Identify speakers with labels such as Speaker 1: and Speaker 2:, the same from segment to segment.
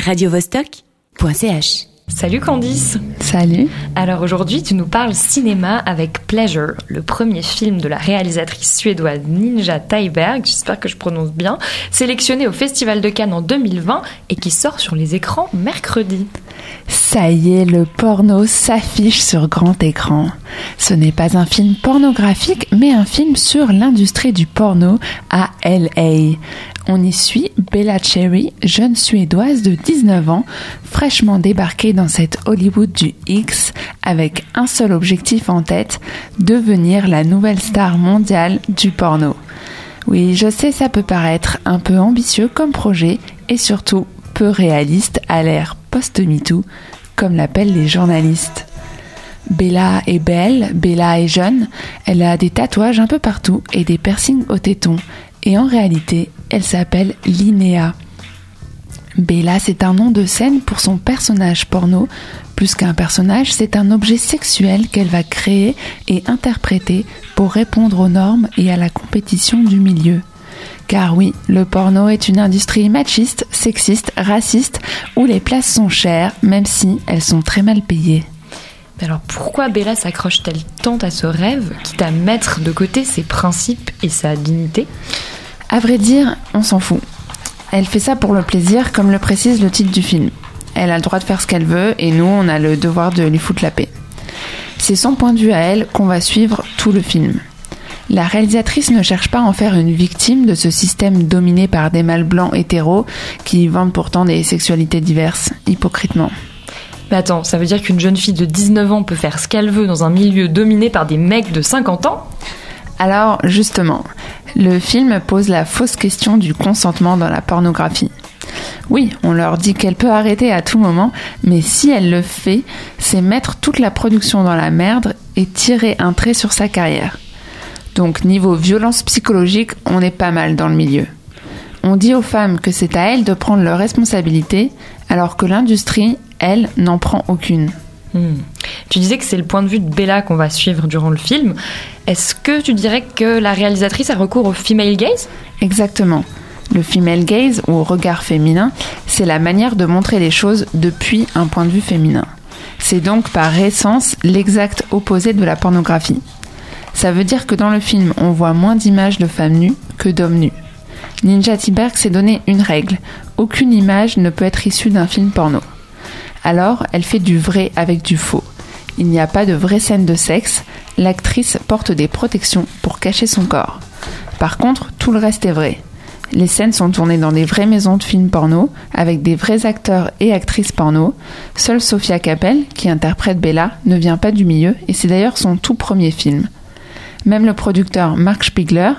Speaker 1: radiovostok.ch.
Speaker 2: Salut Candice
Speaker 3: Salut
Speaker 2: Alors aujourd'hui tu nous parles cinéma avec Pleasure, le premier film de la réalisatrice suédoise Ninja Thyberg, j'espère que je prononce bien, sélectionné au Festival de Cannes en 2020 et qui sort sur les écrans mercredi.
Speaker 3: Ça y est, le porno s'affiche sur grand écran. Ce n'est pas un film pornographique, mais un film sur l'industrie du porno à LA. On y suit Bella Cherry, jeune suédoise de 19 ans, fraîchement débarquée dans cette Hollywood du X avec un seul objectif en tête, devenir la nouvelle star mondiale du porno. Oui, je sais, ça peut paraître un peu ambitieux comme projet et surtout peu réaliste à l'ère post-MeToo, comme l'appellent les journalistes. Bella est belle, Bella est jeune, elle a des tatouages un peu partout et des piercings au téton, et en réalité, elle s'appelle Linnea. Bella, c'est un nom de scène pour son personnage porno. Plus qu'un personnage, c'est un objet sexuel qu'elle va créer et interpréter pour répondre aux normes et à la compétition du milieu. Car oui, le porno est une industrie machiste, sexiste, raciste, où les places sont chères, même si elles sont très mal payées.
Speaker 2: Mais alors pourquoi Bella s'accroche-t-elle tant à ce rêve, quitte à mettre de côté ses principes et sa dignité?
Speaker 3: À vrai dire, on s'en fout. Elle fait ça pour le plaisir, comme le précise le titre du film. Elle a le droit de faire ce qu'elle veut et nous, on a le devoir de lui foutre la paix. C'est son point de vue à elle qu'on va suivre tout le film. La réalisatrice ne cherche pas à en faire une victime de ce système dominé par des mâles blancs hétéros qui vendent pourtant des sexualités diverses, hypocritement.
Speaker 2: Mais attends, ça veut dire qu'une jeune fille de 19 ans peut faire ce qu'elle veut dans un milieu dominé par des mecs de 50 ans?
Speaker 3: Alors, justement, le film pose la fausse question du consentement dans la pornographie. Oui, on leur dit qu'elle peut arrêter à tout moment, mais si elle le fait, c'est mettre toute la production dans la merde et tirer un trait sur sa carrière. Donc niveau violence psychologique, on est pas mal dans le milieu. On dit aux femmes que c'est à elles de prendre leurs responsabilités, alors que l'industrie, elle, n'en prend aucune.
Speaker 2: Hmm. Tu disais que c'est le point de vue de Bella qu'on va suivre durant le film. Est-ce que tu dirais que la réalisatrice a recours au female gaze?
Speaker 3: Exactement. Le female gaze, ou regard féminin, c'est la manière de montrer les choses depuis un point de vue féminin. C'est donc par essence l'exact opposé de la pornographie. Ça veut dire que dans le film, on voit moins d'images de femmes nues que d'hommes nus. Ninja Tiberg s'est donné une règle aucune image ne peut être issue d'un film porno. Alors, elle fait du vrai avec du faux. Il n'y a pas de vraie scène de sexe, l'actrice porte des protections pour cacher son corps. Par contre, tout le reste est vrai. Les scènes sont tournées dans des vraies maisons de films porno, avec des vrais acteurs et actrices porno. Seule Sophia Capel, qui interprète Bella, ne vient pas du milieu, et c'est d'ailleurs son tout premier film. Même le producteur Mark Spiegler,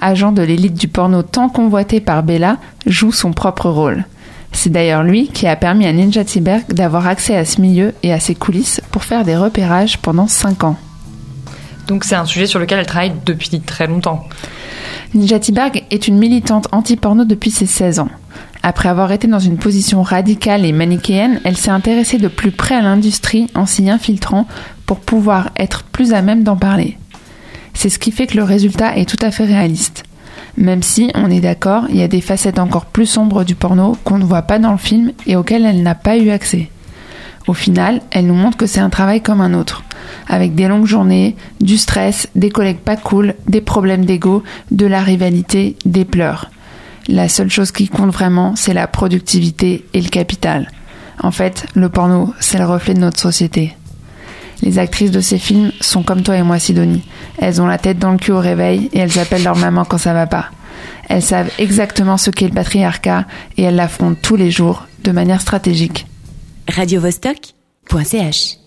Speaker 3: agent de l'élite du porno tant convoité par Bella, joue son propre rôle. C'est d'ailleurs lui qui a permis à Ninja Tiberg d'avoir accès à ce milieu et à ses coulisses pour faire des repérages pendant 5 ans.
Speaker 2: Donc c'est un sujet sur lequel elle travaille depuis très longtemps.
Speaker 3: Ninja Tiberg est une militante anti-porno depuis ses 16 ans. Après avoir été dans une position radicale et manichéenne, elle s'est intéressée de plus près à l'industrie en s'y infiltrant pour pouvoir être plus à même d'en parler. C'est ce qui fait que le résultat est tout à fait réaliste. Même si, on est d'accord, il y a des facettes encore plus sombres du porno qu'on ne voit pas dans le film et auxquelles elle n'a pas eu accès. Au final, elle nous montre que c'est un travail comme un autre, avec des longues journées, du stress, des collègues pas cool, des problèmes d'ego, de la rivalité, des pleurs. La seule chose qui compte vraiment, c'est la productivité et le capital. En fait, le porno, c'est le reflet de notre société. Les actrices de ces films sont comme toi et moi, Sidonie. Elles ont la tête dans le cul au réveil et elles appellent leur maman quand ça va pas. Elles savent exactement ce qu'est le patriarcat et elles l'affrontent tous les jours de manière stratégique.
Speaker 1: radiovostok.ch